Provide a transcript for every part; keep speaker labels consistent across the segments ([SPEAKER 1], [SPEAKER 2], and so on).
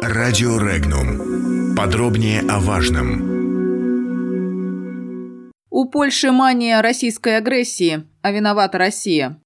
[SPEAKER 1] Радио Регнум. Подробнее о важном.
[SPEAKER 2] У Польши мания российской агрессии, а виновата Россия.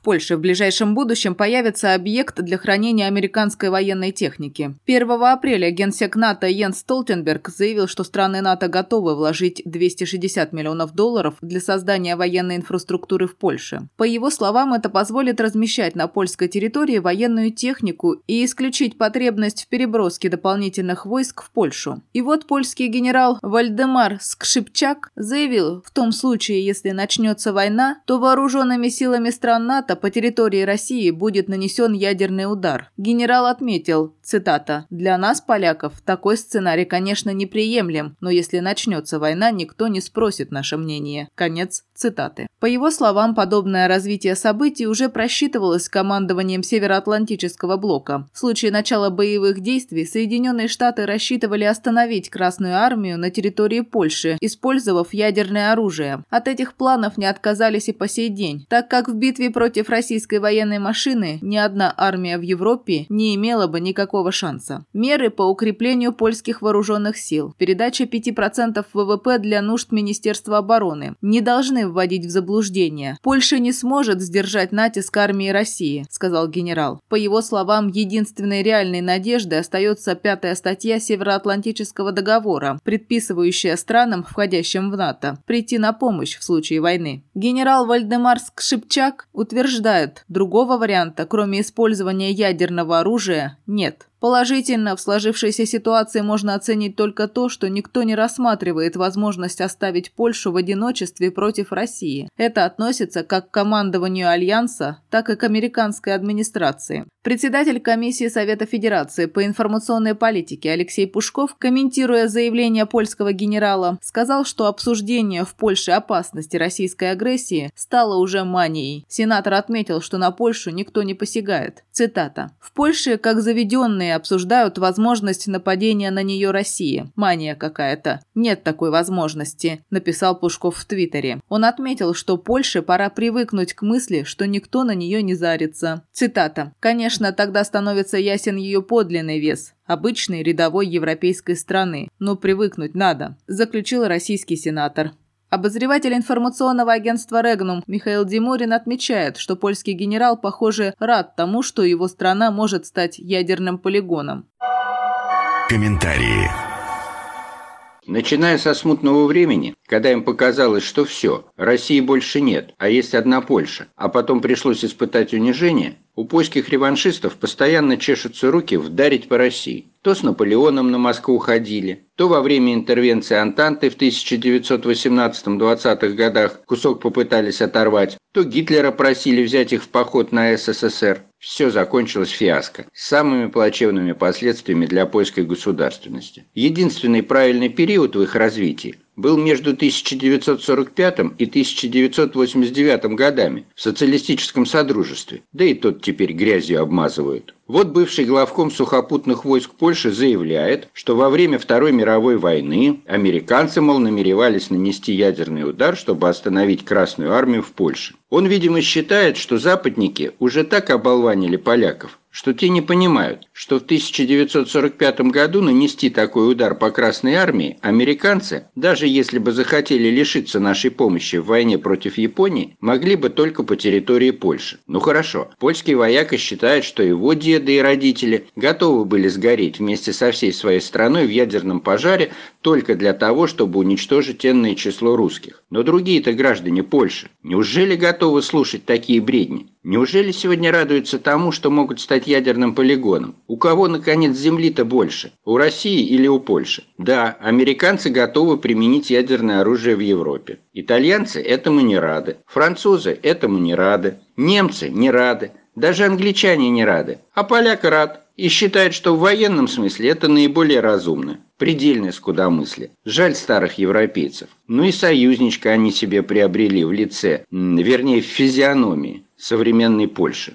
[SPEAKER 2] В Польше в ближайшем будущем появится объект для хранения американской военной техники. 1 апреля генсек НАТО Йенс Столтенберг заявил, что страны НАТО готовы вложить 260 миллионов долларов для создания военной инфраструктуры в Польше. По его словам, это позволит размещать на польской территории военную технику и исключить потребность в переброске дополнительных войск в Польшу. И вот польский генерал Вальдемар Скшипчак заявил, в том случае, если начнется война, то вооруженными силами стран НАТО НАТО по территории России будет нанесен ядерный удар. Генерал отметил, цитата, «Для нас, поляков, такой сценарий, конечно, неприемлем, но если начнется война, никто не спросит наше мнение». Конец цитаты. По его словам, подобное развитие событий уже просчитывалось командованием Североатлантического блока. В случае начала боевых действий Соединенные Штаты рассчитывали остановить Красную армию на территории Польши, использовав ядерное оружие. От этих планов не отказались и по сей день, так как в битве против Против российской военной машины ни одна армия в Европе не имела бы никакого шанса. Меры по укреплению польских вооруженных сил, передача 5% ВВП для нужд Министерства обороны не должны вводить в заблуждение. Польша не сможет сдержать натиск армии России, сказал генерал. По его словам, единственной реальной надеждой остается пятая статья Североатлантического договора, предписывающая странам, входящим в НАТО, прийти на помощь в случае войны. Генерал Вальдемар Скшипчак утверждает, утверждают, другого варианта, кроме использования ядерного оружия, нет. Положительно в сложившейся ситуации можно оценить только то, что никто не рассматривает возможность оставить Польшу в одиночестве против России. Это относится как к командованию Альянса, так и к американской администрации. Председатель комиссии Совета Федерации по информационной политике Алексей Пушков, комментируя заявление польского генерала, сказал, что обсуждение в Польше опасности российской агрессии стало уже манией. Сенатор отметил, что на Польшу никто не посягает. Цитата. «В Польше, как заведенные Ученые обсуждают возможность нападения на нее России. Мания какая-то. Нет такой возможности, написал Пушков в Твиттере. Он отметил, что Польше пора привыкнуть к мысли, что никто на нее не зарится. Цитата. «Конечно, тогда становится ясен ее подлинный вес обычной рядовой европейской страны, но привыкнуть надо», заключил российский сенатор. Обозреватель информационного агентства «Регнум» Михаил Димурин отмечает, что польский генерал, похоже, рад тому, что его страна может стать ядерным полигоном.
[SPEAKER 1] Комментарии.
[SPEAKER 3] Начиная со смутного времени, когда им показалось, что все, России больше нет, а есть одна Польша, а потом пришлось испытать унижение, у польских реваншистов постоянно чешутся руки вдарить по России. То с Наполеоном на Москву ходили, то во время интервенции Антанты в 1918-20-х годах кусок попытались оторвать, то Гитлера просили взять их в поход на СССР. Все закончилось фиаско, с самыми плачевными последствиями для польской государственности. Единственный правильный период в их развитии был между 1945 и 1989 годами в социалистическом содружестве, да и тот теперь грязью обмазывают. Вот бывший главком сухопутных войск Польши заявляет, что во время Второй мировой войны американцы, мол, намеревались нанести ядерный удар, чтобы остановить Красную армию в Польше. Он, видимо, считает, что западники уже так оболванили поляков, что те не понимают, что в 1945 году нанести такой удар по Красной Армии американцы, даже если бы захотели лишиться нашей помощи в войне против Японии, могли бы только по территории Польши. Ну хорошо, польский вояка считает, что его деды и родители готовы были сгореть вместе со всей своей страной в ядерном пожаре только для того, чтобы уничтожить энное число русских. Но другие-то граждане Польши, неужели готовы слушать такие бредни? Неужели сегодня радуются тому, что могут стать ядерным полигоном? У кого, наконец, земли-то больше? У России или у Польши? Да, американцы готовы применить ядерное оружие в Европе. Итальянцы этому не рады. Французы этому не рады. Немцы не рады. Даже англичане не рады. А поляк рад. И считает, что в военном смысле это наиболее разумно. Предельное скудомыслие. Жаль старых европейцев. Ну и союзничка они себе приобрели в лице, вернее в физиономии современной Польши.